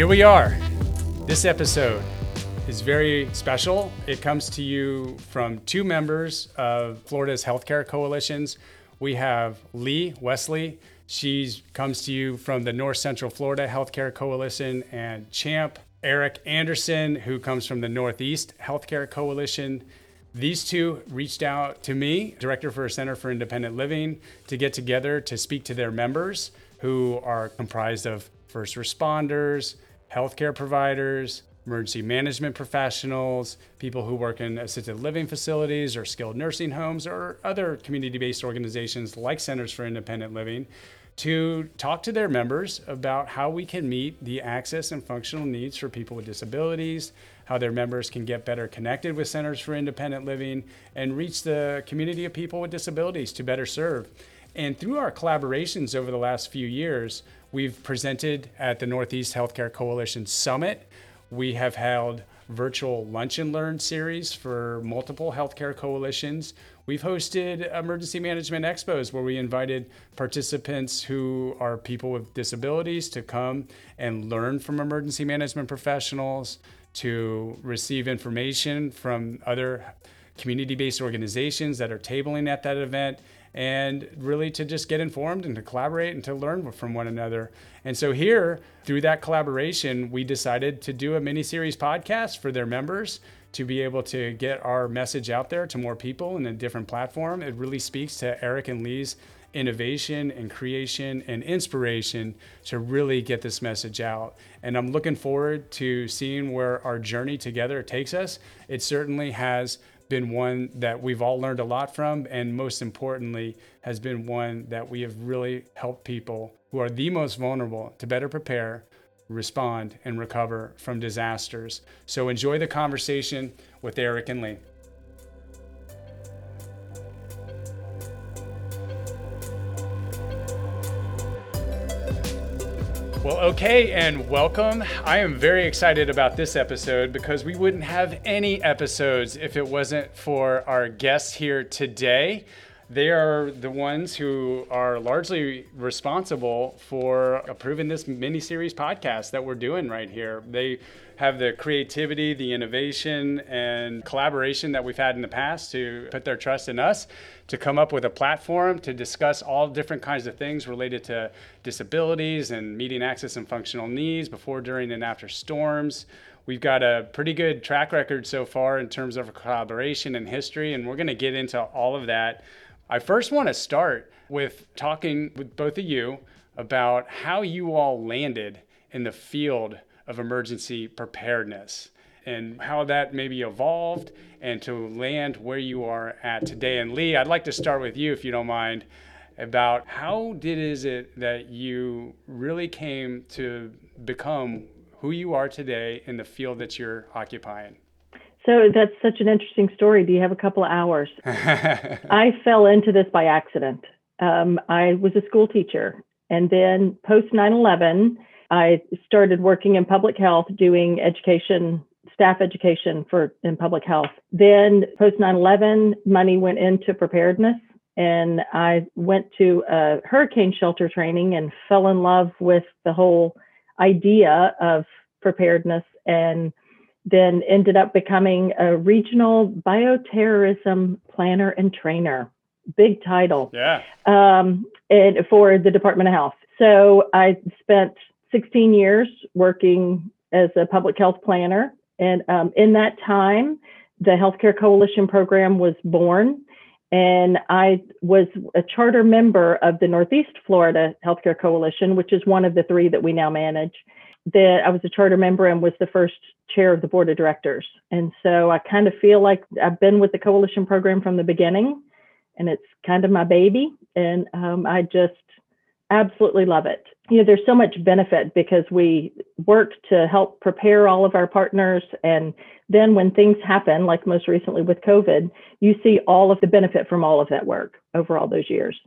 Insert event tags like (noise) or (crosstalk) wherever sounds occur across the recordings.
Here we are. This episode is very special. It comes to you from two members of Florida's healthcare coalitions. We have Leigh Wilsey. She comes to you from the North Central Florida Healthcare Coalition, and Champ Eric Anderson, who comes from the Northeast Healthcare Coalition. These two reached out to me, director for a Center for Independent Living, to get together to speak to their members who are comprised of first responders, healthcare providers, emergency management professionals, people who work in assisted living facilities or skilled nursing homes or other community based organizations like Centers for Independent Living to talk to their members about how we can meet the access and functional needs for people with disabilities, how their members can get better connected with Centers for Independent Living, and reach the community of people with disabilities to better serve. And through our collaborations over the last few years, we've presented at the Northeast Healthcare Coalition Summit. We have held virtual lunch and learn series for multiple healthcare coalitions. We've hosted emergency management expos where we invited participants who are people with disabilities to come and learn from emergency management professionals, to receive information from other community based organizations that are tabling at that event and really to just get informed and to collaborate and to learn from one another. And so here, through that collaboration, we decided to do a mini series podcast for their members to be able to get our message out there to more people in a different platform. It really speaks to Eric and Leigh's innovation and creation and inspiration to really get this message out. And I'm looking forward to seeing where our journey together takes us. It certainly has been one that we've all learned a lot from, and most importantly, has been one that we have really helped people who are the most vulnerable to better prepare, respond, and recover from disasters. So enjoy the conversation with Eric and Leigh. Well, okay, and welcome. I am very excited about this episode because we wouldn't have any episodes if it wasn't for our guests here today. They are the ones who are largely responsible for approving this mini series podcast that we're doing right here. They have the creativity, the innovation, and collaboration that we've had in the past to put their trust in us to come up with a platform to discuss all different kinds of things related to disabilities and meeting access and functional needs before, during, and after storms. We've got a pretty good track record so far in terms of collaboration and history, and we're going to get into all of that I first want to start with talking with both of you about how you all landed in the field of emergency preparedness and how that maybe evolved and to land where you are at today. And Leigh, I'd like to start with you, if you don't mind, about how did is it that you really came to become who you are today in the field that you're occupying? So that's such an interesting story. Do you have a couple of hours? (laughs) I fell into this by accident. Um, I was a school teacher, and then post 9 11, I started working in public health, doing education, staff education for in public health. Then post 9 11, money went into preparedness, and I went to a hurricane shelter training and fell in love with the whole idea of preparedness and then ended up becoming a regional bioterrorism planner and trainer. Big title. Yeah. Um, and for the Department of Health. So I spent 16 years working as a public health planner. And um, in that time, the Healthcare Coalition program was born. And I was a charter member of the Northeast Florida Healthcare Coalition, which is one of the three that we now manage that I was a charter member and was the first chair of the board of directors. And so I kind of feel like I've been with the coalition program from the beginning, and it's kind of my baby. And um, I just absolutely love it. You know, there's so much benefit because we work to help prepare all of our partners. And then when things happen, like most recently with COVID, you see all of the benefit from all of that work over all those years.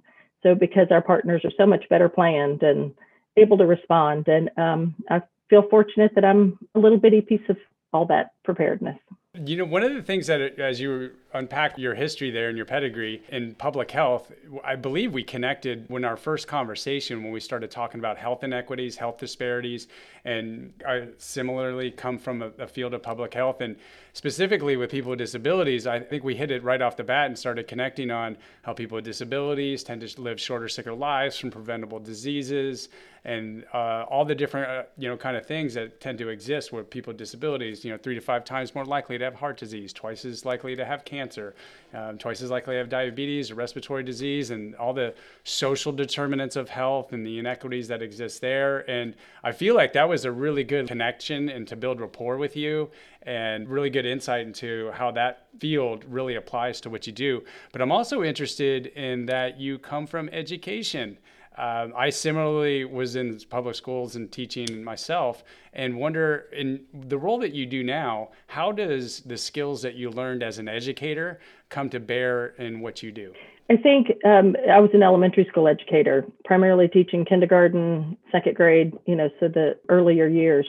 So because our partners are so much better planned and able to respond. And um, I feel fortunate that I'm a little bitty piece of all that preparedness. You know, one of the things that, uh, as you unpack your history there and your pedigree in public health, I believe we connected when our first conversation when we started talking about health inequities, health disparities, and I similarly come from a, a field of public health. And specifically with people with disabilities. I think we hit it right off the bat and started connecting on how people with disabilities tend to live shorter, sicker lives from preventable diseases and uh, all the different uh, you know kind of things that tend to exist where people with disabilities you know three to five times more likely to have heart disease twice as likely to have cancer um, twice as likely to have diabetes or respiratory disease and all the social determinants of health and the inequities that exist there and i feel like that was a really good connection and to build rapport with you and really good insight into how that field really applies to what you do but i'm also interested in that you come from education um, I similarly was in public schools and teaching myself, and wonder in the role that you do now, how does the skills that you learned as an educator come to bear in what you do? I think um, I was an elementary school educator, primarily teaching kindergarten, second grade, you know, so the earlier years.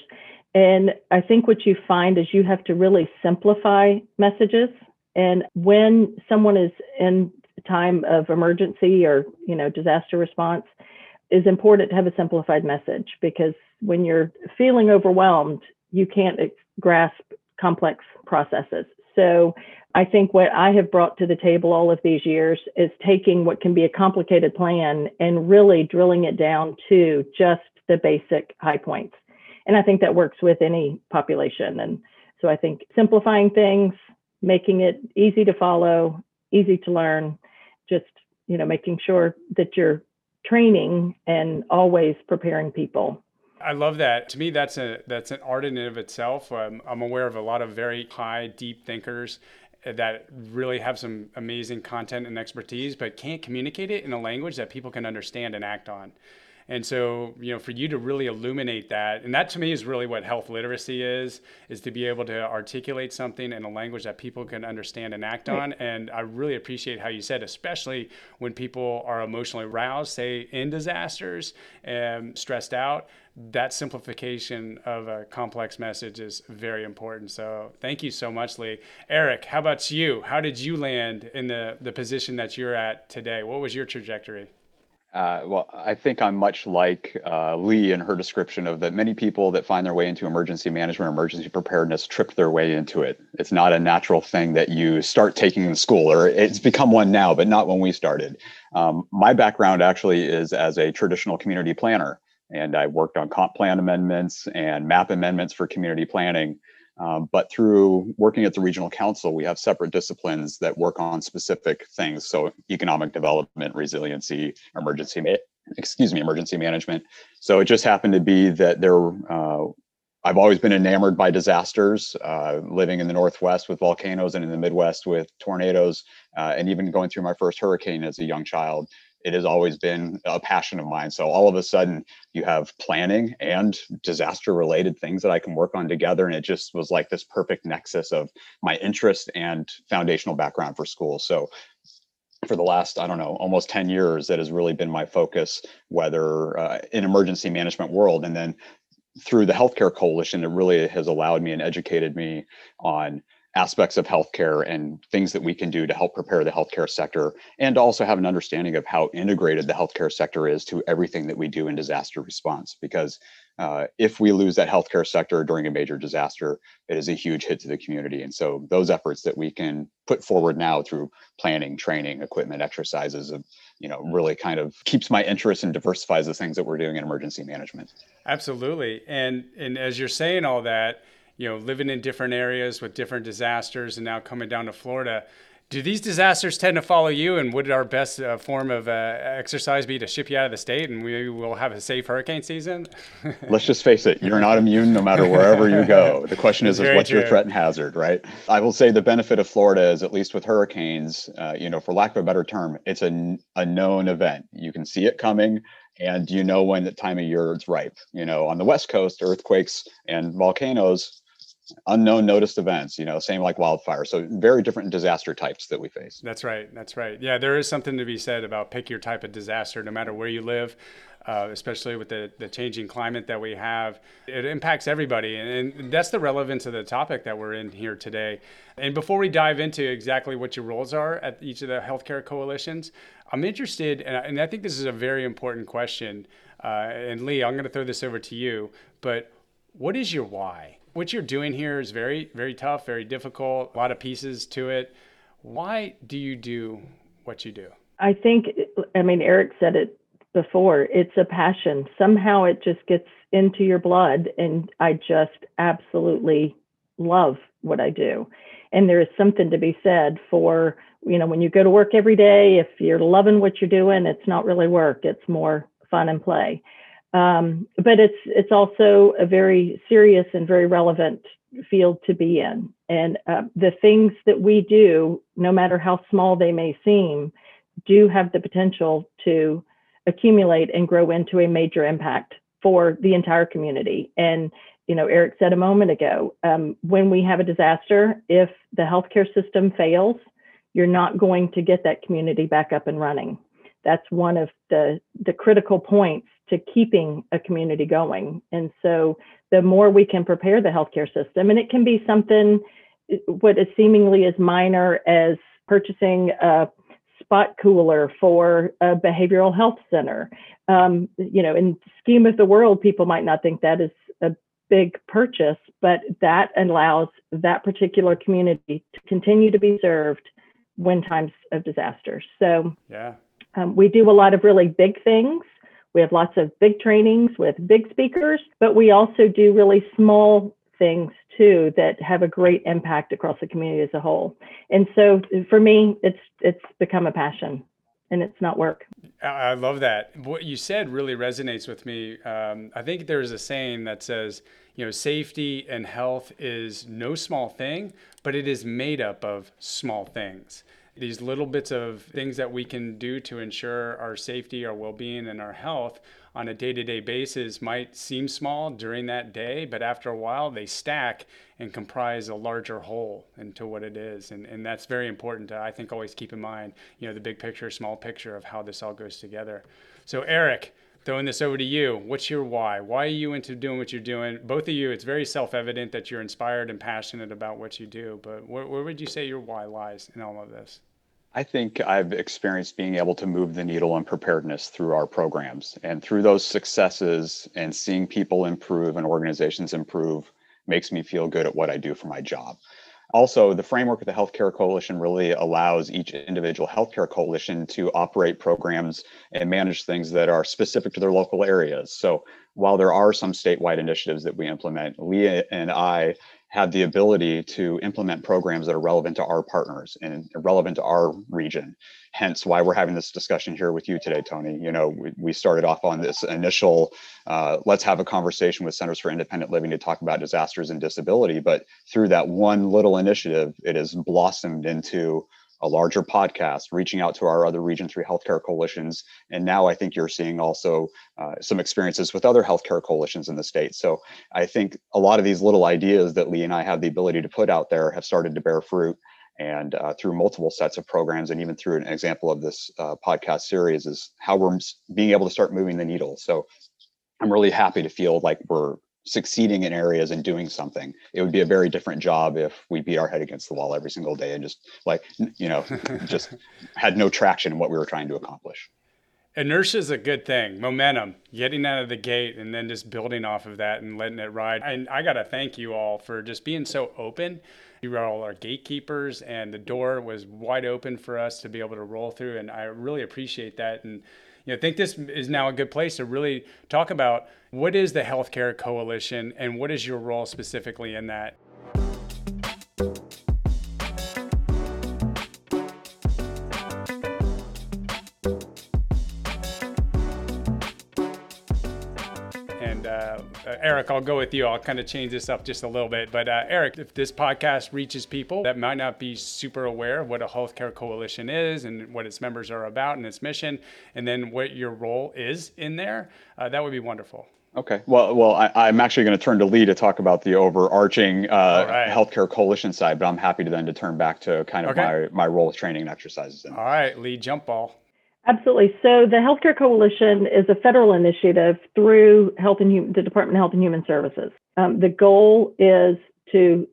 And I think what you find is you have to really simplify messages. And when someone is in time of emergency or you know disaster response is important to have a simplified message because when you're feeling overwhelmed you can't grasp complex processes so i think what i have brought to the table all of these years is taking what can be a complicated plan and really drilling it down to just the basic high points and i think that works with any population and so i think simplifying things making it easy to follow easy to learn just you know making sure that you're training and always preparing people I love that. To me, that's a that's an art in and of itself. Um, I'm aware of a lot of very high, deep thinkers that really have some amazing content and expertise, but can't communicate it in a language that people can understand and act on. And so, you know, for you to really illuminate that, and that to me is really what health literacy is, is to be able to articulate something in a language that people can understand and act on. And I really appreciate how you said, especially when people are emotionally roused, say in disasters and stressed out, that simplification of a complex message is very important. So thank you so much, Leigh. Eric, how about you? How did you land in the, the position that you're at today? What was your trajectory? Uh, well, I think I'm much like uh, Leigh in her description of that many people that find their way into emergency management, emergency preparedness, trip their way into it. It's not a natural thing that you start taking in school, or it's become one now, but not when we started. Um, my background actually is as a traditional community planner, and I worked on comp plan amendments and map amendments for community planning. Um, but through working at the regional council, we have separate disciplines that work on specific things. So economic development, resiliency, emergency, excuse me, emergency management. So it just happened to be that there, uh, I've always been enamored by disasters, uh, living in the Northwest with volcanoes and in the Midwest with tornadoes, uh, and even going through my first hurricane as a young child it has always been a passion of mine. So all of a sudden, you have planning and disaster related things that I can work on together. And it just was like this perfect nexus of my interest and foundational background for school. So for the last, I don't know, almost 10 years, that has really been my focus, whether uh, in emergency management world. And then through the healthcare coalition, it really has allowed me and educated me on aspects of healthcare and things that we can do to help prepare the healthcare sector and also have an understanding of how integrated the healthcare sector is to everything that we do in disaster response. Because uh, if we lose that healthcare sector during a major disaster it is a huge hit to the community. And so those efforts that we can put forward now through planning training equipment exercises of you know really kind of keeps my interest and diversifies the things that we're doing in emergency management. Absolutely. And and as you're saying all that you know, living in different areas with different disasters and now coming down to Florida. Do these disasters tend to follow you? And would our best uh, form of uh, exercise be to ship you out of the state and we will have a safe hurricane season? (laughs) Let's just face it, you're not immune no matter wherever you go. (laughs) The question is, is what's true. your threat and hazard, right? I will say the benefit of Florida is, at least with hurricanes, uh, you know, for lack of a better term, it's a, a known event. You can see it coming and you know when the time of year it's ripe. You know, on the West Coast, earthquakes and volcanoes unknown noticed events you know same like wildfire so very different disaster types that we face that's right that's right yeah there is something to be said about pick your type of disaster no matter where you live uh, especially with the, the changing climate that we have. It impacts everybody. And, and that's the relevance of the topic that we're in here today. And before we dive into exactly what your roles are at each of the healthcare coalitions, I'm interested, and I, and I think this is a very important question. Uh, and Leigh, I'm going to throw this over to you, but what is your why? What you're doing here is very, very tough, very difficult, a lot of pieces to it. Why do you do what you do? I think, I mean, Eric said it before, it's a passion. Somehow it just gets into your blood, and I just absolutely love what I do. And there is something to be said for, you know, when you go to work every day, if you're loving what you're doing, it's not really work, it's more fun and play. Um, but it's it's also a very serious and very relevant field to be in. And uh, the things that we do, no matter how small they may seem, do have the potential to accumulate and grow into a major impact for the entire community. And you know, Eric said a moment ago, um, when we have a disaster, if the healthcare system fails, you're not going to get that community back up and running. That's one of the the critical points to keeping a community going. And so, the more we can prepare the healthcare system, and it can be something what is seemingly as minor as purchasing a spot cooler for a behavioral health center. Um, you know, in scheme of the world, people might not think that is a big purchase, but that allows that particular community to continue to be served when times of disaster. So yeah, um, we do a lot of really big things. We have lots of big trainings with big speakers, but we also do really small things too that have a great impact across the community as a whole. And so for me, it's it's become a passion and it's not work. I love that. What you said really resonates with me. Um, I think there's a saying that says, you know, safety and health is no small thing, but it is made up of small things. These little bits of things that we can do to ensure our safety, our well being, and our health on a day to day basis might seem small during that day, but after a while they stack and comprise a larger whole into what it is. And, and that's very important to, I think, always keep in mind, you know, the big picture, small picture of how this all goes together. So, Eric, throwing this over to you. What's your why? Why are you into doing what you're doing? Both of you, it's very self evident that you're inspired and passionate about what you do, but where, where would you say your why lies in all of this? I think I've experienced being able to move the needle on preparedness through our programs. And through those successes and seeing people improve and organizations improve makes me feel good at what I do for my job. Also, the framework of the Healthcare Coalition really allows each individual healthcare coalition to operate programs and manage things that are specific to their local areas. So, while there are some statewide initiatives that we implement, Leah and I have the ability to implement programs that are relevant to our partners and relevant to our region. Hence, why we're having this discussion here with you today, Tony. You know, we, we started off on this initial uh, let's have a conversation with Centers for Independent Living to talk about disasters and disability. But through that one little initiative, it has blossomed into a larger podcast, reaching out to our other Region 3 healthcare coalitions. And now I think you're seeing also uh, some experiences with other healthcare coalitions in the state. So I think a lot of these little ideas that Leigh and I have the ability to put out there have started to bear fruit. And uh, through multiple sets of programs, and even through an example of this uh, podcast series, is how we're being able to start moving the needle. So I'm really happy to feel like we're succeeding in areas and doing something. It would be a very different job if we beat our head against the wall every single day and just like, you know, just (laughs) had no traction in what we were trying to accomplish. Inertia is a good thing. Momentum, getting out of the gate and then just building off of that and letting it ride. And I got to thank you all for just being so open. You were all our gatekeepers, and the door was wide open for us to be able to roll through. And I really appreciate that. And you know, I think this is now a good place to really talk about what is the healthcare coalition and what is your role specifically in that. Eric, I'll go with you. I'll kind of change this up just a little bit. But uh, Eric, if this podcast reaches people that might not be super aware of what a healthcare coalition is and what its members are about and its mission, and then what your role is in there, uh, that would be wonderful. Okay. Well, well, I, am actually going to turn to Leigh to talk about the overarching uh, right. healthcare coalition side, but I'm happy to then to turn back to kind of okay. my, my role with training and exercises. All right, Leigh, jump ball. Absolutely. So the Healthcare Coalition is a federal initiative through Health and Hum- the Department of Health and Human Services. Um, the goal is to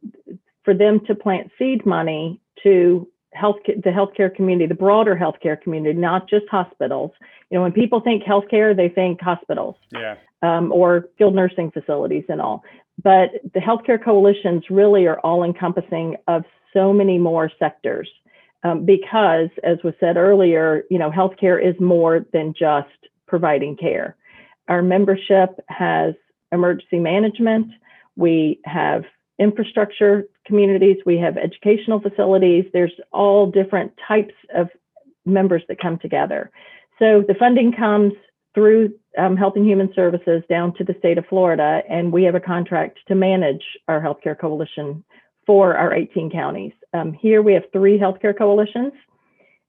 for them to plant seed money to health the healthcare community, the broader healthcare community, not just hospitals. You know, when people think healthcare, they think hospitals, yeah, um, or skilled nursing facilities and all. But the healthcare coalitions really are all encompassing of so many more sectors um, because, as was said earlier, you know, healthcare is more than just providing care. Our membership has emergency management. We have infrastructure communities. We have educational facilities. There's all different types of members that come together. So the funding comes through um, Health and Human Services down to the state of Florida, and we have a contract to manage our healthcare coalition for our 18 counties. Um, here we have three healthcare coalitions.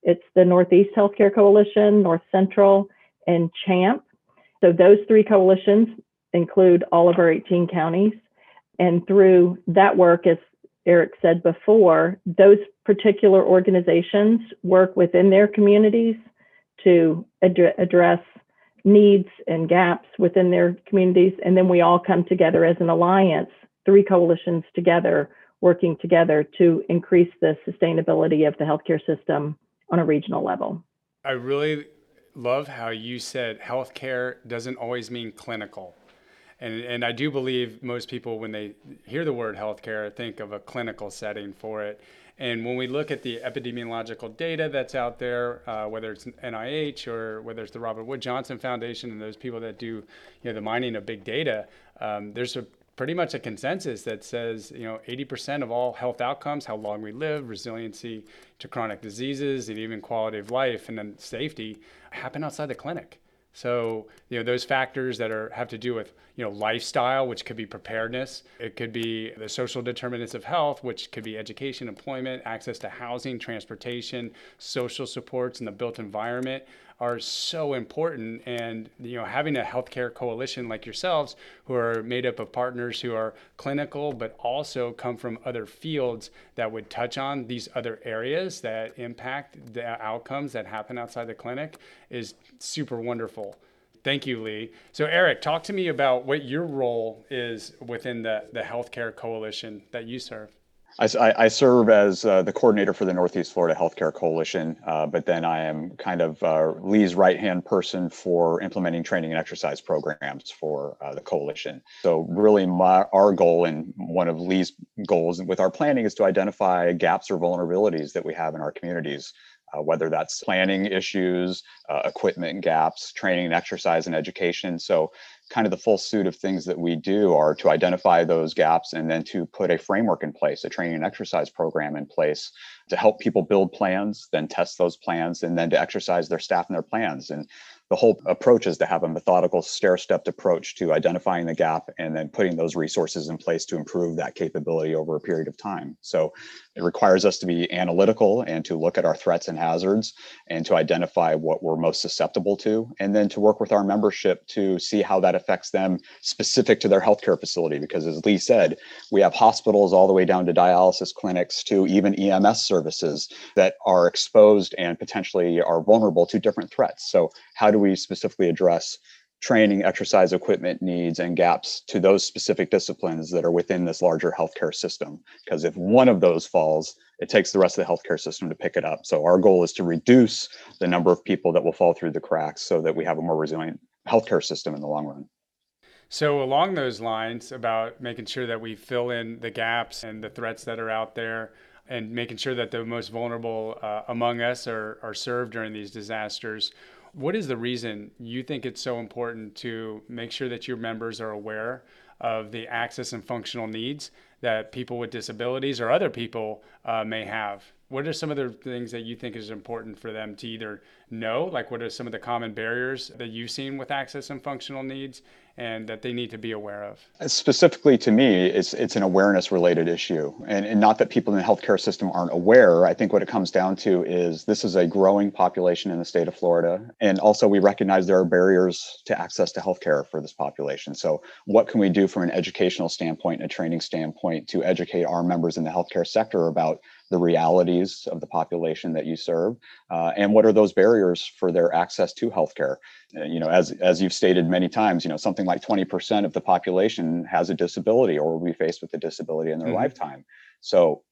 It's the Northeast Healthcare Coalition, North Central, and CHAMP. So those three coalitions include all of our 18 counties. And through that work, as Eric said before, those particular organizations work within their communities to ad- address needs and gaps within their communities. And then we all come together as an alliance, three coalitions together, working together to increase the sustainability of the healthcare system on a regional level. I really love how you said healthcare doesn't always mean clinical. And, and I do believe most people, when they hear the word healthcare, think of a clinical setting for it. And when we look at the epidemiological data that's out there, uh, whether it's NIH or whether it's the Robert Wood Johnson Foundation and those people that do you know, the mining of big data, um, there's a pretty much a consensus that says you know 80% of all health outcomes how long we live resiliency to chronic diseases and even quality of life and then safety happen outside the clinic. So you know those factors that are have to do with you know lifestyle which could be preparedness. It could be the social determinants of health which could be education employment access to housing transportation social supports and the built environment are so important. And you know, having a healthcare coalition like yourselves, who are made up of partners who are clinical, but also come from other fields that would touch on these other areas that impact the outcomes that happen outside the clinic, is super wonderful. Thank you, Leigh. So, Eric, talk to me about what your role is within the, the healthcare coalition that you serve. I, I, serve as uh, the coordinator for the Northeast Florida Healthcare Coalition, uh, but then I am kind of uh, Leigh's right hand person for implementing training and exercise programs for uh, the coalition. So, really, my, our goal and one of Leigh's goals with our planning is to identify gaps or vulnerabilities that we have in our communities. Uh, whether that's planning issues, uh, equipment gaps, training and exercise and education. So kind of the full suit of things that we do are to identify those gaps and then to put a framework in place, a training and exercise program in place to help people build plans, then test those plans, and then to exercise their staff and their plans. And the whole approach is to have a methodical stair-stepped approach to identifying the gap and then putting those resources in place to improve that capability over a period of time so it requires us to be analytical and to look at our threats and hazards and to identify what we're most susceptible to and then to work with our membership to see how that affects them specific to their healthcare facility. Because as Leigh said we have hospitals all the way down to dialysis clinics to even ems services that are exposed and potentially are vulnerable to different threats. So how do we specifically address training, exercise equipment needs, and gaps to those specific disciplines that are within this larger healthcare system. Because if one of those falls, it takes the rest of the healthcare system to pick it up. So our goal is to reduce the number of people that will fall through the cracks so that we have a more resilient healthcare system in the long run. So, along those lines, about making sure that we fill in the gaps and the threats that are out there, and making sure that the most vulnerable uh, among us are, are served during these disasters, what is the reason you think it's so important to make sure that your members are aware of the access and functional needs that people with disabilities or other people uh, may have? What are some of the things that you think is important for them to either know? Like, what are some of the common barriers that you've seen with access and functional needs? And that they need to be aware of? Uh, specifically to me, it's it's an awareness related issue. And, and not that people in the healthcare system aren't aware. I think what it comes down to is this is a growing population in the state of Florida. And also we recognize there are barriers to access to healthcare for this population. So what can we do from an educational standpoint a training standpoint to educate our members in the healthcare sector about the realities of the population that you serve uh, and what are those barriers for their access to healthcare. Uh, you know, as as you've stated many times, you know, something like 20% of the population has a disability or will be faced with a disability in their mm-hmm. lifetime. So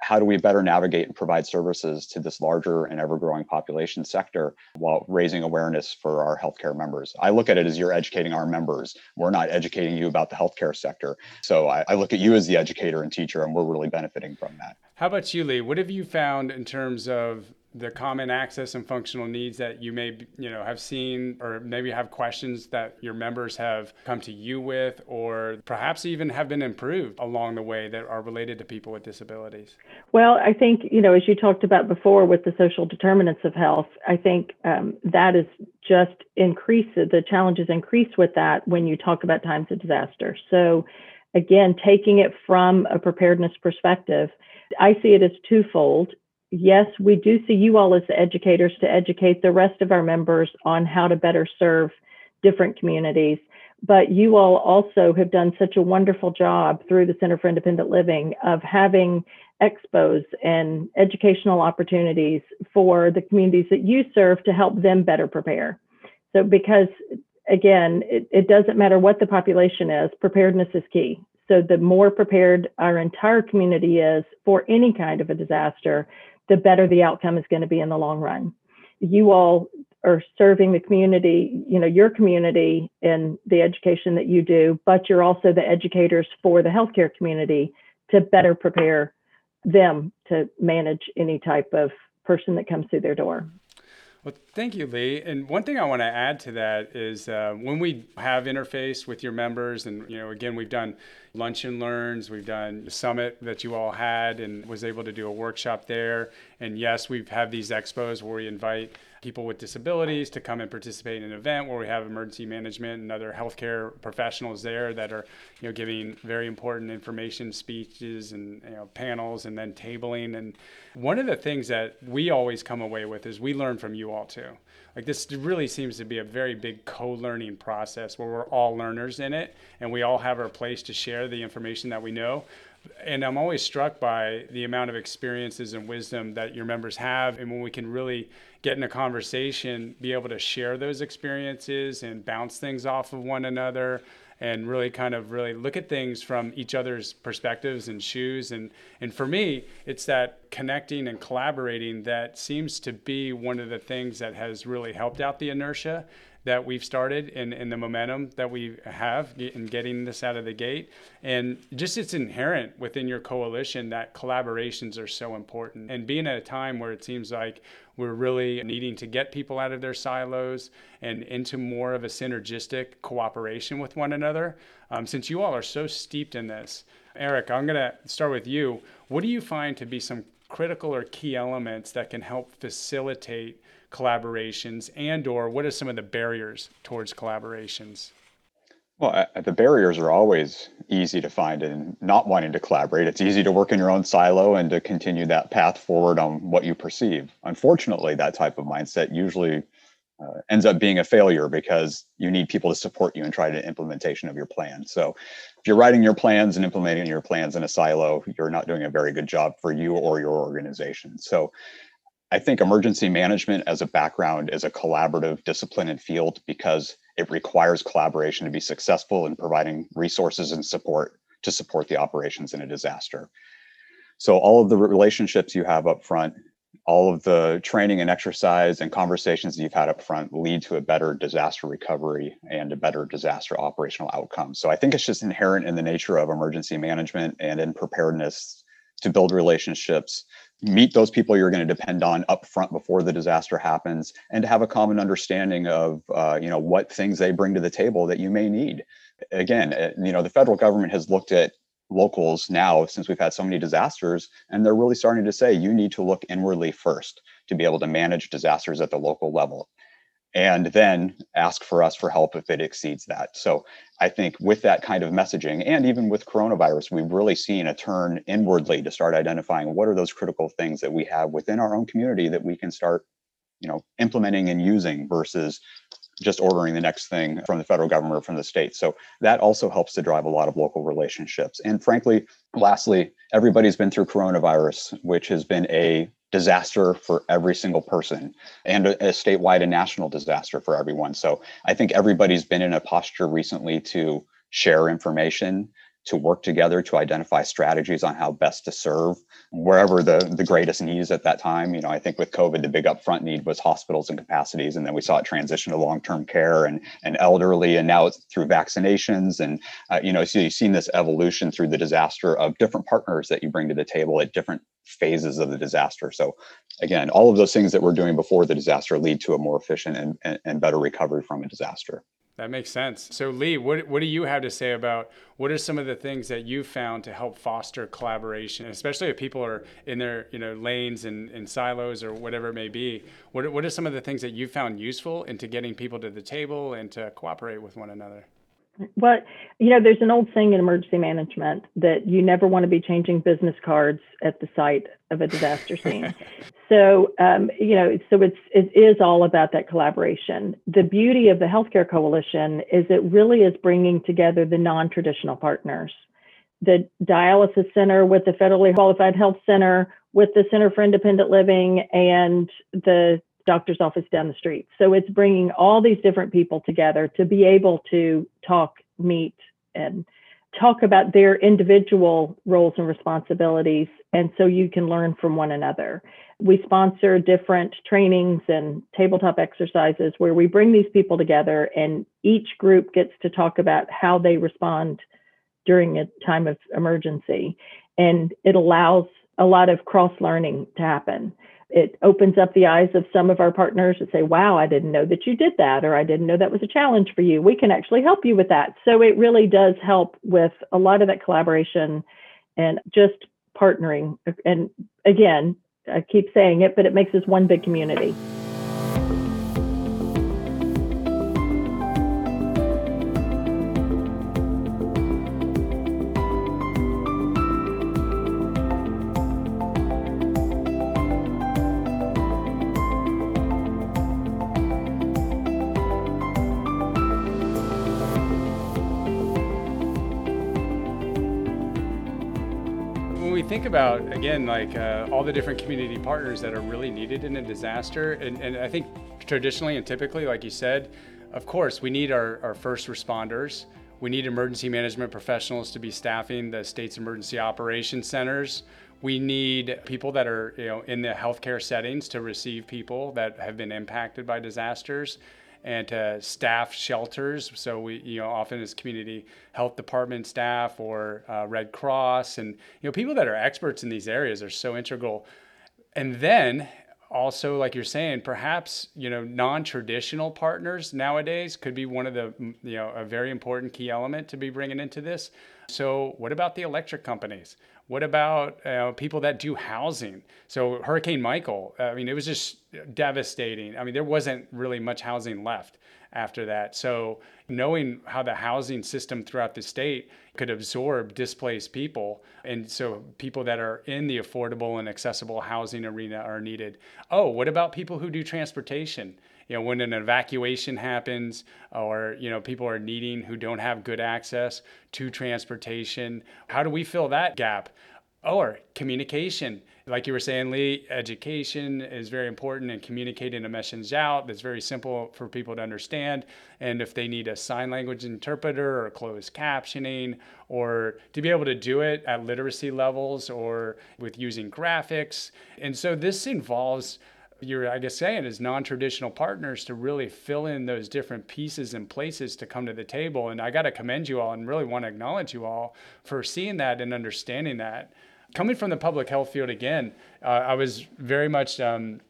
how do we better navigate and provide services to this larger and ever growing population sector while raising awareness for our healthcare members? I look at it as you're educating our members. We're not educating you about the healthcare sector. So I, I look at you as the educator and teacher, and we're really benefiting from that. How about you, Leigh? What have you found in terms of the common access and functional needs that you may you know have seen or maybe have questions that your members have come to you with or perhaps even have been improved along the way that are related to people with disabilities? Well i think you know as you talked about before with the social determinants of health i think um, that is just increased the challenges increase with that when you talk about times of disaster. So again taking it from a preparedness perspective I see it as twofold yes, we do see you all as educators to educate the rest of our members on how to better serve different communities. But you all also have done such a wonderful job through the Center for Independent Living of having expos and educational opportunities for the communities that you serve to help them better prepare. So, because again, it, it doesn't matter what the population is, preparedness is key. So, the more prepared our entire community is for any kind of a disaster, the better the outcome is going to be in the long run. You all are serving the community, you know, your community in the education that you do, but you're also the educators for the healthcare community to better prepare them to manage any type of person that comes through their door. Well, thank you, Leigh. And one thing I want to add to that is uh, when we have interface with your members, and you know, again, we've done lunch and learns, we've done the summit that you all had, and was able to do a workshop there. And yes, we've had these expos where we invite people with disabilities to come and participate in an event where we have emergency management and other healthcare professionals there that are you know giving very important information speeches and you know panels and then tabling. And one of the things that we always come away with is we learn from you all too. Like this really seems to be a very big co-learning process where we're all learners in it and we all have our place to share the information that we know. And I'm always struck by the amount of experiences and wisdom that your members have. And when we can really get in a conversation, be able to share those experiences and bounce things off of one another and really kind of really look at things from each other's perspectives and shoes and and for me it's that connecting and collaborating that seems to be one of the things that has really helped out the inertia that we've started and, and the momentum that we have in getting this out of the gate. And just it's inherent within your coalition that collaborations are so important. And being at a time where it seems like we're really needing to get people out of their silos and into more of a synergistic cooperation with one another, um, since you all are so steeped in this. Eric, I'm going to start with you. What do you find to be some critical or key elements that can help facilitate collaborations and or what are some of the barriers towards collaborations well the barriers are always easy to find in not wanting to collaborate. It's easy to work in your own silo and to continue that path forward on what you perceive. Unfortunately that type of mindset usually uh, ends up being a failure because you need people to support you and try to implementation of your plan. So if you're writing your plans and implementing your plans in a silo you're not doing a very good job for you or your organization. So I think emergency management as a background is a collaborative discipline and field because it requires collaboration to be successful in providing resources and support to support the operations in a disaster. So all of the relationships you have up front, all of the training and exercise and conversations that you've had up front lead to a better disaster recovery and a better disaster operational outcome. So I think it's just inherent in the nature of emergency management and in preparedness to build relationships meet those people you're going to depend on up front before the disaster happens and to have a common understanding of uh, you know what things they bring to the table that you may need. Again uh, you know the federal government has looked at locals now since we've had so many disasters and they're really starting to say you need to look inwardly first to be able to manage disasters at the local level and then ask for us for help if it exceeds that. So I think with that kind of messaging, and even with coronavirus, we've really seen a turn inwardly to start identifying what are those critical things that we have within our own community that we can start, you know, implementing and using versus just ordering the next thing from the federal government or from the state. So that also helps to drive a lot of local relationships. And frankly, lastly, everybody's been through coronavirus, which has been a disaster for every single person and a, a, statewide and national disaster for everyone. So I think everybody's been in a posture recently to share information, to work together to identify strategies on how best to serve wherever the, the greatest needs at that time. You know, I think with COVID, the big upfront need was hospitals and capacities, and then we saw it transition to long-term care and, and elderly, and now it's through vaccinations. And, uh, you know, so you've seen this evolution through the disaster of different partners that you bring to the table at different phases of the disaster. So again, all of those things that we're doing before the disaster lead to a more efficient and, and, and better recovery from a disaster. That makes sense. So, Leigh, what, what do you have to say about what are some of the things that you found to help foster collaboration, especially if people are in their you know lanes and, and silos or whatever it may be? What, what are some of the things that you found useful into getting people to the table and to cooperate with one another? Well, you know, there's an old saying in emergency management that you never want to be changing business cards at the site of a disaster scene. (laughs) so, um, you know, so it's it is all about that collaboration. The beauty of the healthcare coalition is it really is bringing together the non-traditional partners, the dialysis center with the federally qualified health center, with the Center for Independent Living, and the doctor's office down the street. So it's bringing all these different people together to be able to talk, meet, and talk about their individual roles and responsibilities. And so you can learn from one another. We sponsor different trainings and tabletop exercises where we bring these people together, and each group gets to talk about how they respond during a time of emergency. And it allows a lot of cross learning to happen it opens up the eyes of some of our partners to say, wow, I didn't know that you did that, or I didn't know that was a challenge for you. We can actually help you with that. So it really does help with a lot of that collaboration and just partnering. And again, I keep saying it, but it makes us one big community. About again like uh, all the different community partners that are really needed in a disaster and, and i think traditionally and typically like you said of course we need our, our first responders. We need emergency management professionals to be staffing the state's emergency operations centers. We need people that are you know in the healthcare settings to receive people that have been impacted by disasters and to staff shelters. So we, you know, often as community health department staff or uh, Red Cross, and you know, people that are experts in these areas are so integral. And then also, like you're saying, perhaps you know, non-traditional partners nowadays could be one of the, you know, a very important key element to be bringing into this. So, what about the electric companies? What about uh, people that do housing? So Hurricane Michael, I mean, it was just devastating. I mean, there wasn't really much housing left after that. So knowing how the housing system throughout the state could absorb displaced people, and so people that are in the affordable and accessible housing arena are needed. Oh, what about people who do transportation? you know when an evacuation happens or you know people are needing who don't have good access to transportation how do we fill that gap Oh, or communication. Like you were saying Leigh education is very important and communicating a message out that's very simple for people to understand. And if they need a sign language interpreter or closed captioning or to be able to do it at literacy levels or with using graphics. And so this involves you're, I guess, saying is non-traditional partners to really fill in those different pieces and places to come to the table. And I got to commend you all and really want to acknowledge you all for seeing that and understanding that. Coming from the public health field again, uh, I was very much um,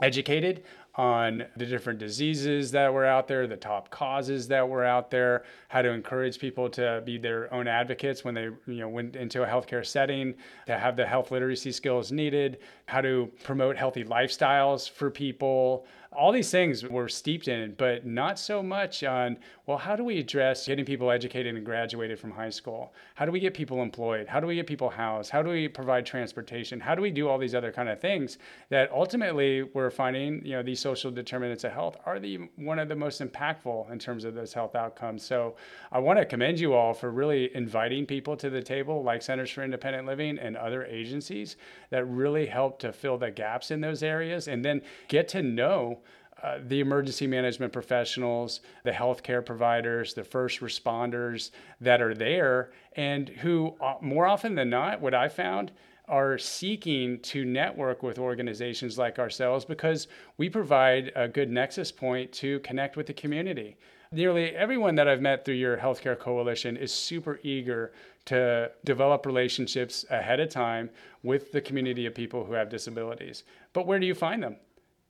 educated on the different diseases that were out there, the top causes that were out there, how to encourage people to be their own advocates when they you know went into a healthcare setting, to have the health literacy skills needed, how to promote healthy lifestyles for people, all these things we're steeped in, but not so much on, well, how do we address getting people educated and graduated from high school? How do we get people employed? How do we get people housed? How do we provide transportation? How do we do all these other kind of things that ultimately we're finding, you know, these social determinants of health are the one of the most impactful in terms of those health outcomes. So I want to commend you all for really inviting people to the table like Centers for Independent Living and other agencies that really help to fill the gaps in those areas and then get to know uh, the emergency management professionals, the healthcare providers, the first responders that are there, and who, uh, more often than not, what I found are seeking to network with organizations like ourselves because we provide a good nexus point to connect with the community. Nearly everyone that I've met through your healthcare coalition is super eager to develop relationships ahead of time with the community of people who have disabilities. But where do you find them?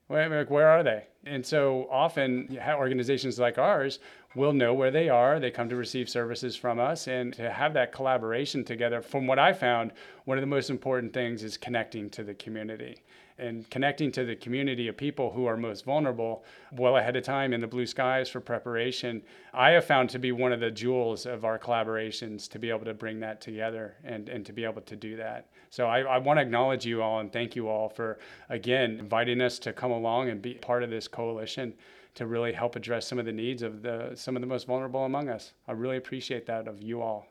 Where, where are they? And so often, organizations like ours will know where they are. They come to receive services from us, and to have that collaboration together. From what I found, one of the most important things is connecting to the community and connecting to the community of people who are most vulnerable well ahead of time in the blue skies for preparation. I have found to be one of the jewels of our collaborations to be able to bring that together and, and to be able to do that. So I, I want to acknowledge you all and thank you all for, again, inviting us to come along and be part of this coalition to really help address some of the needs of the some of the most vulnerable among us. I really appreciate that of you all.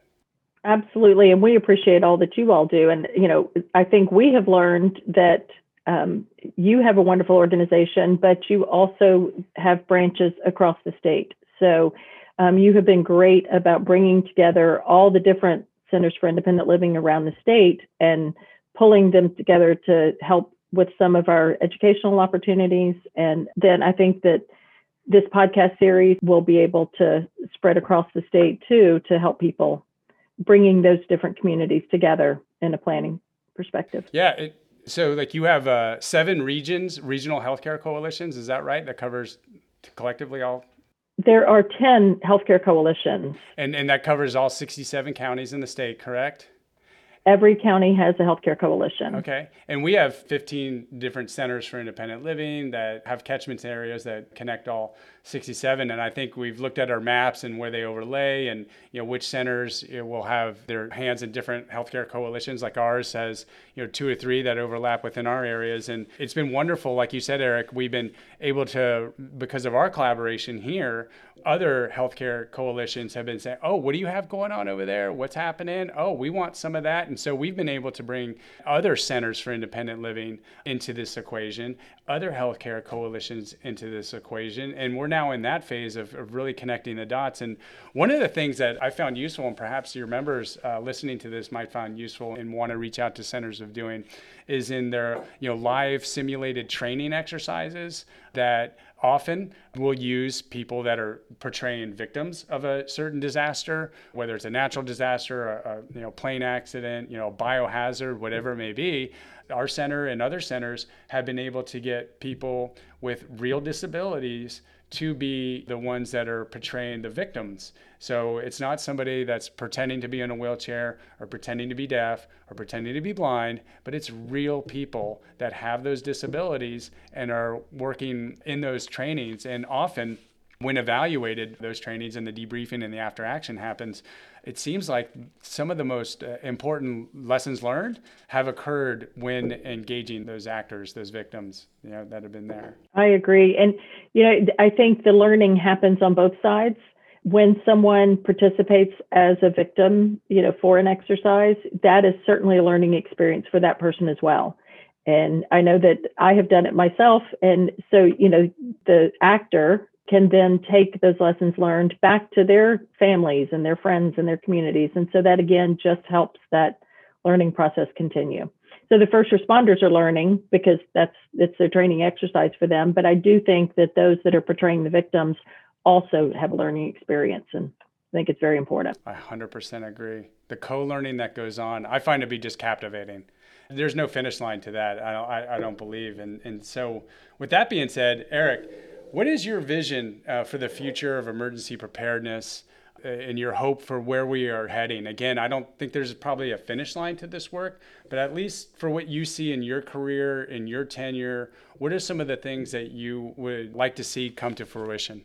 Absolutely, and we appreciate all that you all do. And you know, I think we have learned that um, you have a wonderful organization, but you also have branches across the state. So um, you have been great about bringing together all the different centers for independent living around the state and pulling them together to help with some of our educational opportunities. And then I think that this podcast series will be able to spread across the state too to help people bringing those different communities together in a planning perspective. Yeah, it, so like you have uh, seven regions, regional healthcare coalitions. Is that right? That covers collectively all. There are ten healthcare coalitions, and and that covers all sixty-seven counties in the state. Correct every county has a healthcare coalition. Okay. And we have 15 different centers for independent living that have catchment areas that connect all 67 and i think we've looked at our maps and where they overlay and you know which centers will have their hands in different healthcare coalitions like ours has you know two or three that overlap within our areas. And it's been wonderful. Like you said eric we've been able to because of our collaboration here other healthcare coalitions have been saying oh what do you have going on over there? What's happening? Oh we want some of that. And so we've been able to bring other centers for independent living into this equation other healthcare coalitions into this equation. And we're now in that phase of, of really connecting the dots. And one of the things that I found useful, and perhaps your members uh, listening to this might find useful and want to reach out to centers of doing, is in their you know live simulated training exercises that often we'll use people that are portraying victims of a certain disaster, whether it's a natural disaster, a, a you know plane accident, you know biohazard, whatever it may be. Our center and other centers have been able to get people with real disabilities to be the ones that are portraying the victims. So it's not somebody that's pretending to be in a wheelchair or pretending to be deaf or pretending to be blind, but it's real people that have those disabilities and are working in those trainings. And often, when evaluated, those trainings and the debriefing and the after action happens, it seems like some of the most uh, important lessons learned have occurred when engaging those actors, those victims, you know, that have been there. I agree. And, you know, I think the learning happens on both sides. When someone participates as a victim, you know, for an exercise, that is certainly a learning experience for that person as well. And I know that I have done it myself. And so, you know, the actor can then take those lessons learned back to their families and their friends and their communities. And so that again just helps that learning process continue. So the first responders are learning because that's it's their training exercise for them. But I do think that those that are portraying the victims also have a learning experience and I think it's very important. I 100% agree. The co-learning that goes on, I find to be just captivating. There's no finish line to that. I don't, I, I don't believe. And, and so with that being said, Eric, what is your vision uh, for the future of emergency preparedness? and your hope for where we are heading. Again, I don't think there's probably a finish line to this work, but at least for what you see in your career, in your tenure, what are some of the things that you would like to see come to fruition?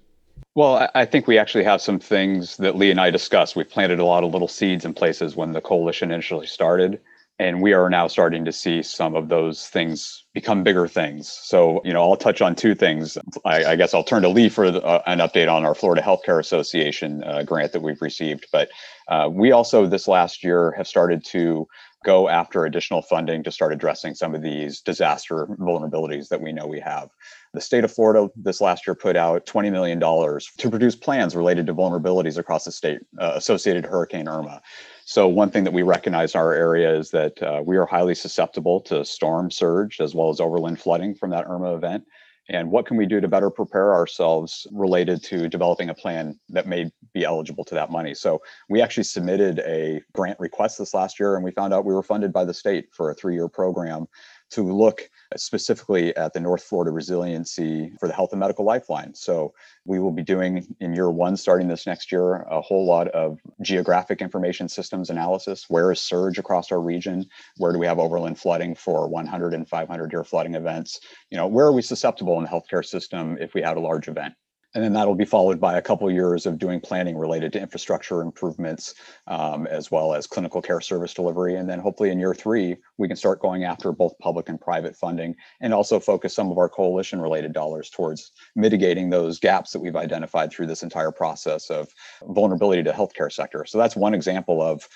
Well, I think we actually have some things that Leigh and I discussed. We've planted a lot of little seeds in places when the coalition initially started and we are now starting to see some of those things become bigger things. So, you know, I'll touch on two things. I, I guess I'll turn to Leigh for the, uh, an update on our Florida Healthcare Association uh, grant that we've received. But uh, we also this last year have started to go after additional funding to start addressing some of these disaster vulnerabilities that we know we have. The state of Florida this last year put out $20 million to produce plans related to vulnerabilities across the state uh, associated Hurricane Irma. So one thing that we recognize in our area is that uh, we are highly susceptible to storm surge as well as overland flooding from that Irma event. And what can we do to better prepare ourselves related to developing a plan that may be eligible to that money? So we actually submitted a grant request this last year and we found out we were funded by the state for a three-year program to look specifically at the North Florida resiliency for the health and medical lifeline. So we will be doing in year one, starting this next year, a whole lot of geographic information systems analysis. Where is surge across our region? Where do we have overland flooding for 100 and 500 year flooding events? You know, where are we susceptible in the healthcare system if we had a large event? And then that'll be followed by a couple years of doing planning related to infrastructure improvements um, as well as clinical care service delivery. And then hopefully in year three we can start going after both public and private funding and also focus some of our coalition related dollars towards mitigating those gaps that we've identified through this entire process of vulnerability to healthcare sector. So that's one example of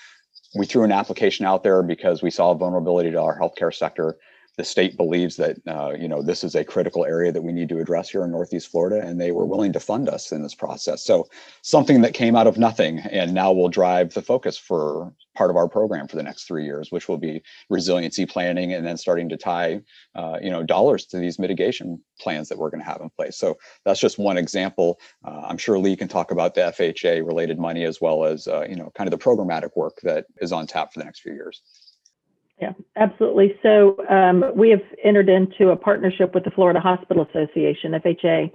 we threw an application out there because we saw vulnerability to our healthcare sector the state believes that uh, you know this is a critical area that we need to address here in Northeast Florida, and they were willing to fund us in this process. So something that came out of nothing, and now will drive the focus for part of our program for the next three years, which will be resiliency planning, and then starting to tie uh, you know dollars to these mitigation plans that we're going to have in place. So that's just one example. Uh, I'm sure Leigh can talk about the FHA related money as well as uh, you know kind of the programmatic work that is on tap for the next few years. Yeah, absolutely. So um, we have entered into a partnership with the Florida Hospital Association, FHA,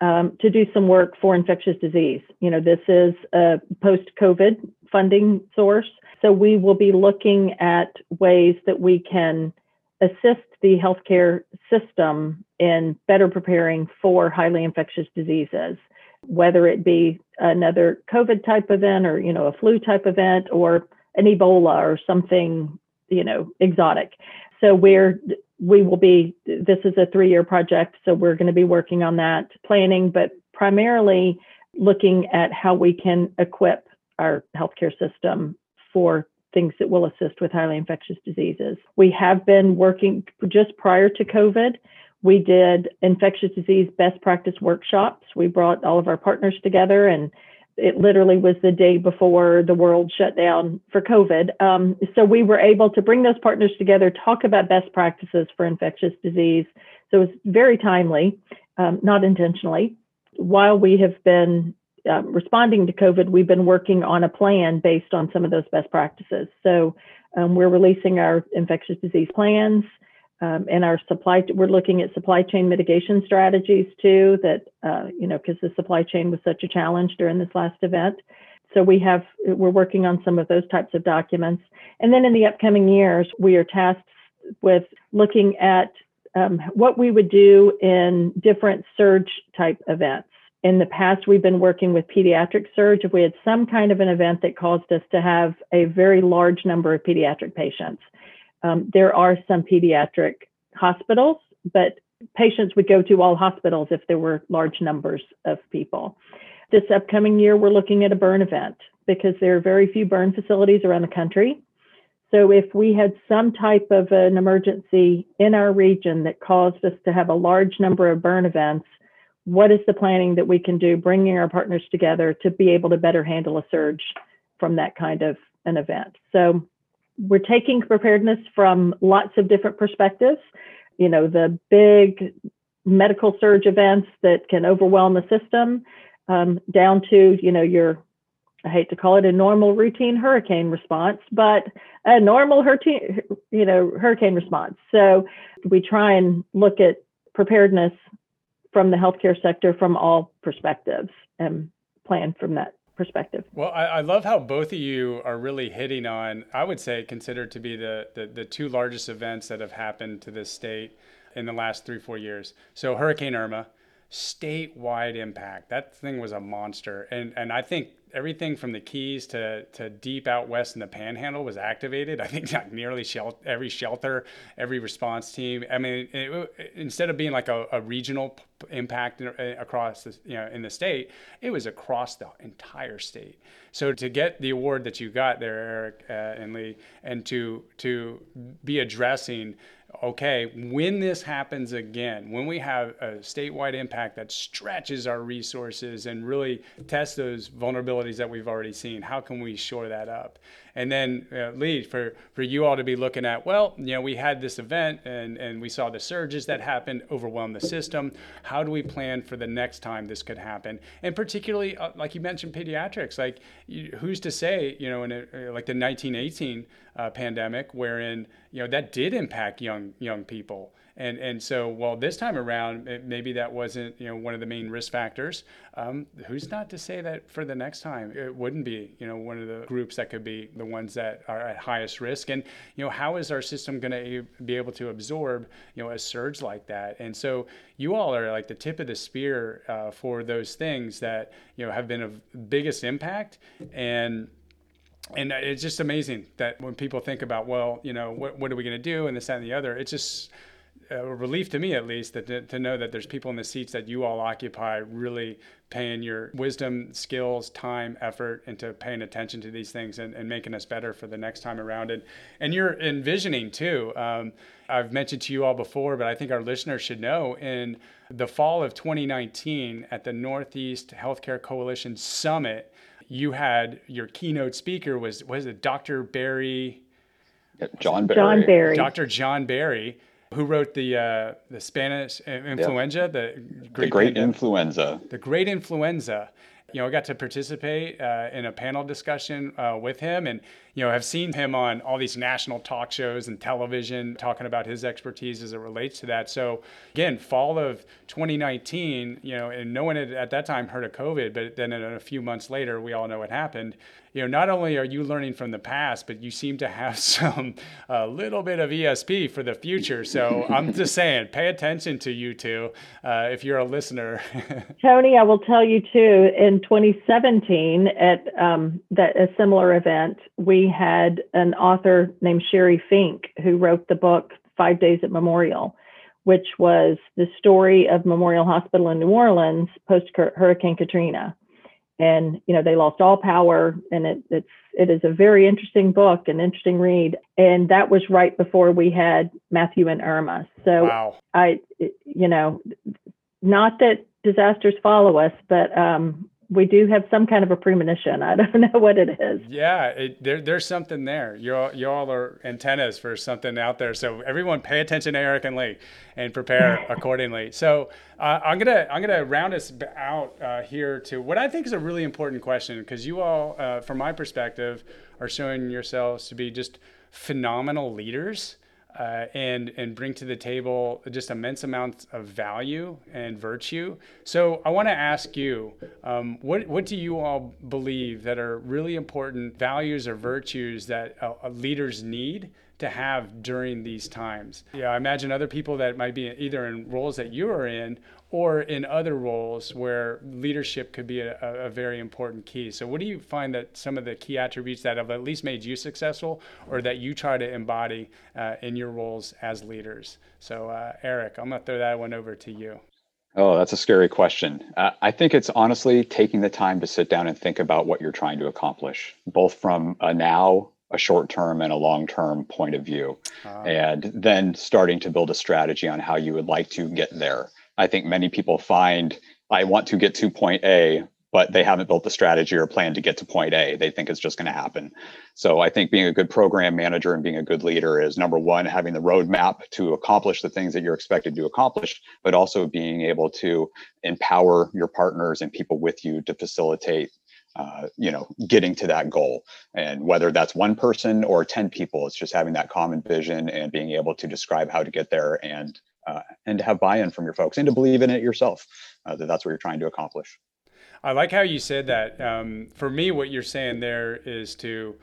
um, to do some work for infectious disease. You know, this is a post-COVID funding source. So we will be looking at ways that we can assist the healthcare system in better preparing for highly infectious diseases, whether it be another COVID type event or, you know, a flu type event or an Ebola or something you know, exotic. So we're we will be this is a three-year project, so we're going to be working on that planning, but primarily looking at how we can equip our healthcare system for things that will assist with highly infectious diseases. We have been working just prior to COVID. We did infectious disease best practice workshops. We brought all of our partners together and it literally was the day before the world shut down for COVID. Um, so we were able to bring those partners together, talk about best practices for infectious disease. So it was very timely, um, not intentionally. While we have been um, responding to COVID, we've been working on a plan based on some of those best practices. So um, we're releasing our infectious disease plans um, and our supply we're looking at supply chain mitigation strategies too that uh, you know because the supply chain was such a challenge during this last event. So we have we're working on some of those types of documents. And then in the upcoming years we are tasked with looking at um, what we would do in different surge type events. In the past we've been working with pediatric surge. If we had some kind of an event that caused us to have a very large number of pediatric patients um, there are some pediatric hospitals, but patients would go to all hospitals if there were large numbers of people. This upcoming year, we're looking at a burn event because there are very few burn facilities around the country. So if we had some type of an emergency in our region that caused us to have a large number of burn events, what is the planning that we can do, bringing our partners together to be able to better handle a surge from that kind of an event? So we're taking preparedness from lots of different perspectives. You know, the big medical surge events that can overwhelm the system, um, down to, you know, your, I hate to call it a normal routine hurricane response, but a normal hurricane, you know, hurricane response. So we try and look at preparedness from the healthcare sector from all perspectives and plan from that perspective. Well, I, I, love how both of you are really hitting on, I would say, considered to be the, the, the two largest events that have happened to this state in the last three, four years. So, Hurricane Irma, statewide impact. That thing was a monster. And, and I think everything from the Keys to, to deep out west in the Panhandle was activated. I think like nearly every shelter, every response team. I mean, it, it, instead of being like a, a regional p- impact across the, you know in the state, it was across the entire state. So to get the award that you got there, Eric uh, and Leigh, and to to be addressing okay, when this happens again, when we have a statewide impact that stretches our resources and really tests those vulnerabilities that we've already seen, how can we shore that up? And then, uh, Leigh, for, for you all to be looking at, well, you know, we had this event and, and we saw the surges that happened overwhelm the system. How do we plan for the next time this could happen? And particularly, uh, like you mentioned, pediatrics. Like, who's to say, you know, in a, like the 1918 uh, pandemic, wherein you know that did impact young young people. And and so while this time around maybe that wasn't you know one of the main risk factors, um, who's not to say that for the next time it wouldn't be you know one of the groups that could be the ones that are at highest risk. And you know how is our system going to be able to absorb you know a surge like that? And so you all are like the tip of the spear uh, for those things that you know have been of biggest impact and and it's just amazing that when people think about, well, you know, what, what are we going to do and this, that, and the other, it's just a relief to me, at least, that to, to know that there's people in the seats that you all occupy really paying your wisdom, skills, time, effort into paying attention to these things and, and making us better for the next time around. And, and you're envisioning too. Um, I've mentioned to you all before, but I think our listeners should know in the fall of 2019 at the Northeast Healthcare Coalition Summit, you had your keynote speaker was was it Dr. Barry John Barry. John Barry. Dr. John Barry, who wrote the uh, the Spanish influenza, the great, the great influenza. The great influenza. You know, I got to participate uh, in a panel discussion uh, with him, and you know, have seen him on all these national talk shows and television talking about his expertise as it relates to that. So again, fall of 2019, you know, and no one had at that time heard of COVID, but then a few months later, we all know what happened. You know, not only are you learning from the past, but you seem to have (laughs) some a little bit of ESP for the future. So I'm just saying, pay attention to you two uh, if you're a listener. (laughs) Tony, I will tell you too. In 2017, at um, that a similar event, we had an author named Sheri Fink who wrote the book Five Days at Memorial, which was the story of Memorial Hospital in New Orleans post Hurricane Katrina. And you know they lost all power, and it, it's it is a very interesting book, an interesting read. And that was right before we had Matthew and Irma. So wow. I, you know, not that disasters follow us, but um, we do have some kind of a premonition. I don't (laughs) know what it is. Yeah, it, there, there's something there. You all, you all are antennas for something out there. So everyone, pay attention to Eric and Leigh, and prepare (laughs) accordingly. So uh, I'm gonna I'm gonna round us out uh, here to what I think is a really important question because you all, uh, from my perspective, are showing yourselves to be just phenomenal leaders uh, and and bring to the table just immense amounts of value and virtue. So I want to ask you, um, what what do you all believe that are really important values or virtues that uh, leaders need to have during these times? Yeah, I imagine other people that might be either in roles that you are in or in other roles where leadership could be a, a, very important key. So, what do you find that some of the key attributes that have at least made you successful, or that you try to embody uh, in your roles as leaders? So, uh, Eric, I'm going to throw that one over to you. Oh, that's a scary question. Uh, I think it's honestly taking the time to sit down and think about what you're trying to accomplish, both from a now, a short term, and a long term point of view, uh, and then starting to build a strategy on how you would like to get there. I think many people find I want to get to point A, but they haven't built the strategy or plan to get to point A. They think it's just going to happen. So I think being a good program manager and being a good leader is number one, having the roadmap to accomplish the things that you're expected to accomplish, but also being able to empower your partners and people with you to facilitate uh, you know getting to that goal and whether that's one person or 10 people it's just having that common vision and being able to describe how to get there and uh, and to have buy-in from your folks and to believe in it yourself uh, that that's what you're trying to accomplish I like how you said that. Um, for me, what you're saying there is to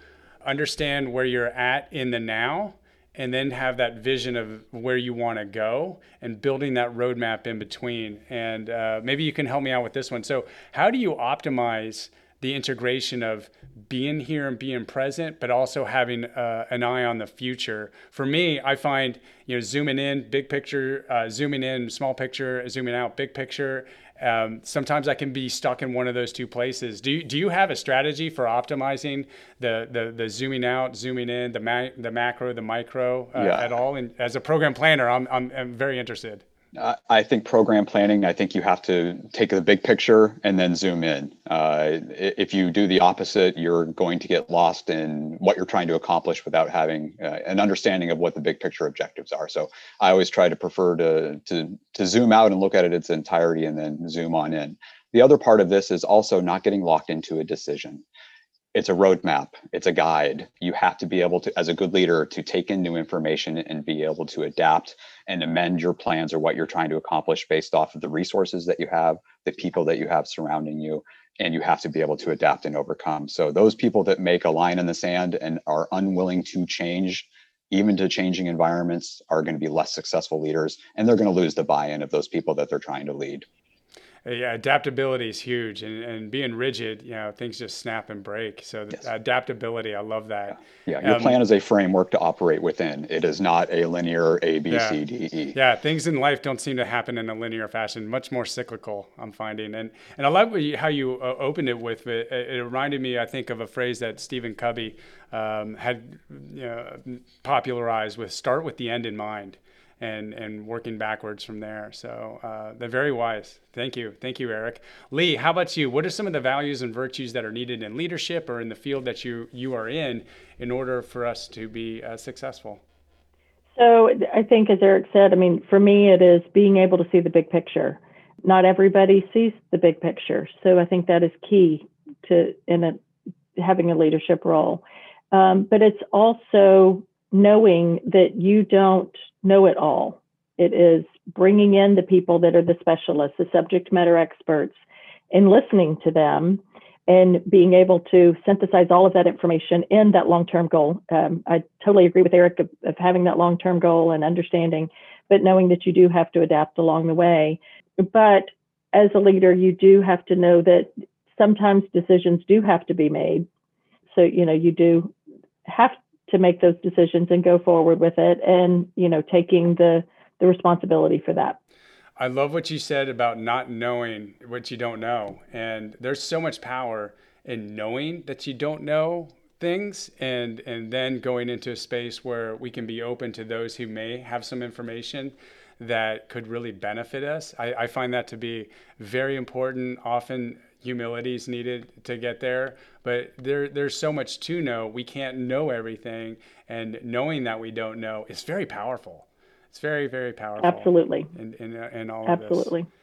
understand where you're at in the now and then have that vision of where you want to go and building that roadmap in between. And uh, maybe you can help me out with this one. So, how do you optimize the integration of being here and being present, but also having uh, an eye on the future? For me, I find you know zooming in, big picture, uh, zooming in, small picture, zooming out, big picture, um, sometimes I can be stuck in one of those two places. Do you, do you have a strategy for optimizing the, the, the zooming out, zooming in, the, ma- the macro, the micro uh, yeah. at all? And as a program planner, I'm, I'm, I'm very interested. I think program planning, I think you have to take the big picture and then zoom in. Uh, if you do the opposite, you're going to get lost in what you're trying to accomplish without having uh, an understanding of what the big picture objectives are. So I always try to prefer to, to, to zoom out and look at it its entirety and then zoom on in. The other part of this is also not getting locked into a decision it's a roadmap it's a guide you have to be able to as a good leader to take in new information and be able to adapt and amend your plans or what you're trying to accomplish based off of the resources that you have the people that you have surrounding you and you have to be able to adapt and overcome. So those people that make a line in the sand and are unwilling to change even to changing environments are going to be less successful leaders and they're going to lose the buy-in of those people that they're trying to lead yeah, adaptability is huge, and, and being rigid, you know, things just snap and break. So yes. adaptability, I love that. Yeah, yeah. your um, plan is a framework to operate within. It is not a linear A, B, yeah. C, D, E. Yeah, things in life don't seem to happen in a linear fashion. Much more cyclical, I'm finding. And and I love how you uh, opened it with it. It reminded me, I think, of a phrase that Stephen Covey um, had you know, popularized with "start with the end in mind." And and working backwards from there. So uh, they're very wise. Thank you, thank you, Eric. Leigh, how about you? What are some of the values and virtues that are needed in leadership or in the field that you you are in in order for us to be uh, successful? So I think, as Eric said, I mean, for me, it is being able to see the big picture. Not everybody sees the big picture, so I think that is key to in a, having a leadership role. Um, but it's also knowing that you don't know it all. It is bringing in the people that are the specialists, the subject matter experts, and listening to them and being able to synthesize all of that information in that long term goal. Um, I totally agree with Eric of, of having that long term goal and understanding, but knowing that you do have to adapt along the way. But as a leader, you do have to know that sometimes decisions do have to be made. So, you know, you do have to make those decisions and go forward with it and you know taking the the responsibility for that. I love what you said about not knowing what you don't know. And there's so much power in knowing that you don't know things and and then going into a space where we can be open to those who may have some information that could really benefit us. I, I find that to be very important often humility is needed to get there. But there, there's so much to know. We can't know everything, and knowing that we don't know is very powerful. It's very, very powerful. Absolutely. In, in, uh, in all Absolutely. of this.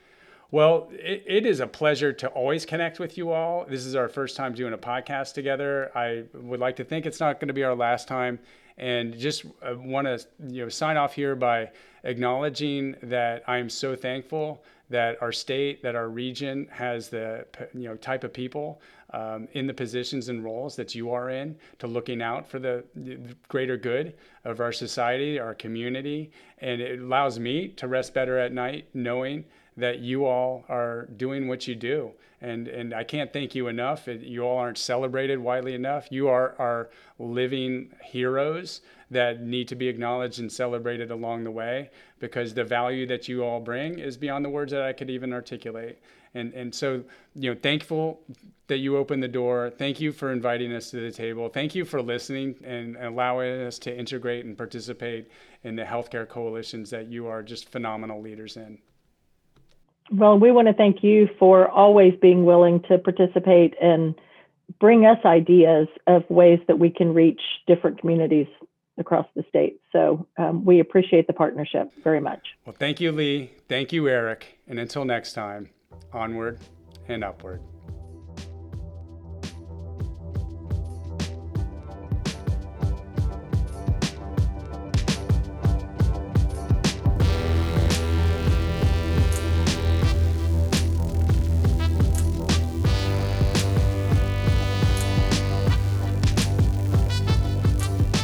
Well, it, it is a pleasure to always connect with you all. This is our first time doing a podcast together. I would like to think it's not going to be our last time. And just uh, want to you know sign off here by acknowledging that I'm so thankful that our state, that our region has the you know type of people um, in the positions and roles that you are in to looking out for the, the greater good of our society, our community, and it allows me to rest better at night knowing that you all are doing what you do. And, and I can't thank you enough. You all aren't celebrated widely enough. You are our living heroes that need to be acknowledged and celebrated along the way because the value that you all bring is beyond the words that I could even articulate. And, and so, you know, thankful that you opened the door. Thank you for inviting us to the table. Thank you for listening and allowing us to integrate and participate in the healthcare coalitions that you are just phenomenal leaders in. Well, we want to thank you for always being willing to participate and bring us ideas of ways that we can reach different communities across the state. So um, we appreciate the partnership very much. Well, thank you, Leigh. Thank you, Eric. And until next time, onward and upward.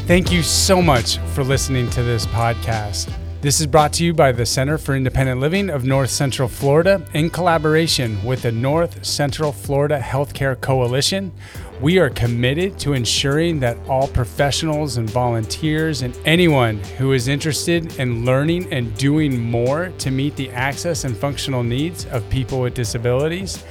Thank you so much for listening to this podcast. This is brought to you by the Center for Independent Living of North Central Florida in collaboration with the North Central Florida Healthcare Coalition. We are committed to ensuring that all professionals and volunteers and anyone who is interested in learning and doing more to meet the access and functional needs of people with disabilities,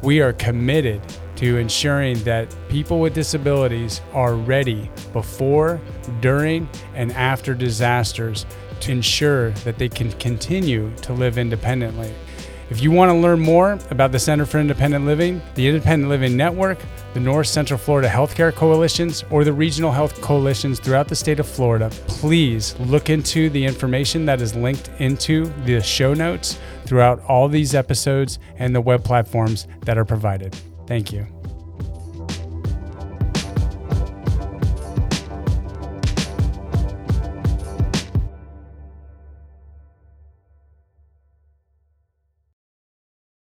we are committed to ensuring that people with disabilities are ready before, during, and after disasters to ensure that they can continue to live independently. If you want to learn more about the Center for Independent Living, the Independent Living Network, the North Central Florida Healthcare Coalitions, or the regional health coalitions throughout the state of Florida, please look into the information that is linked into the show notes throughout all these episodes and the web platforms that are provided. Thank you.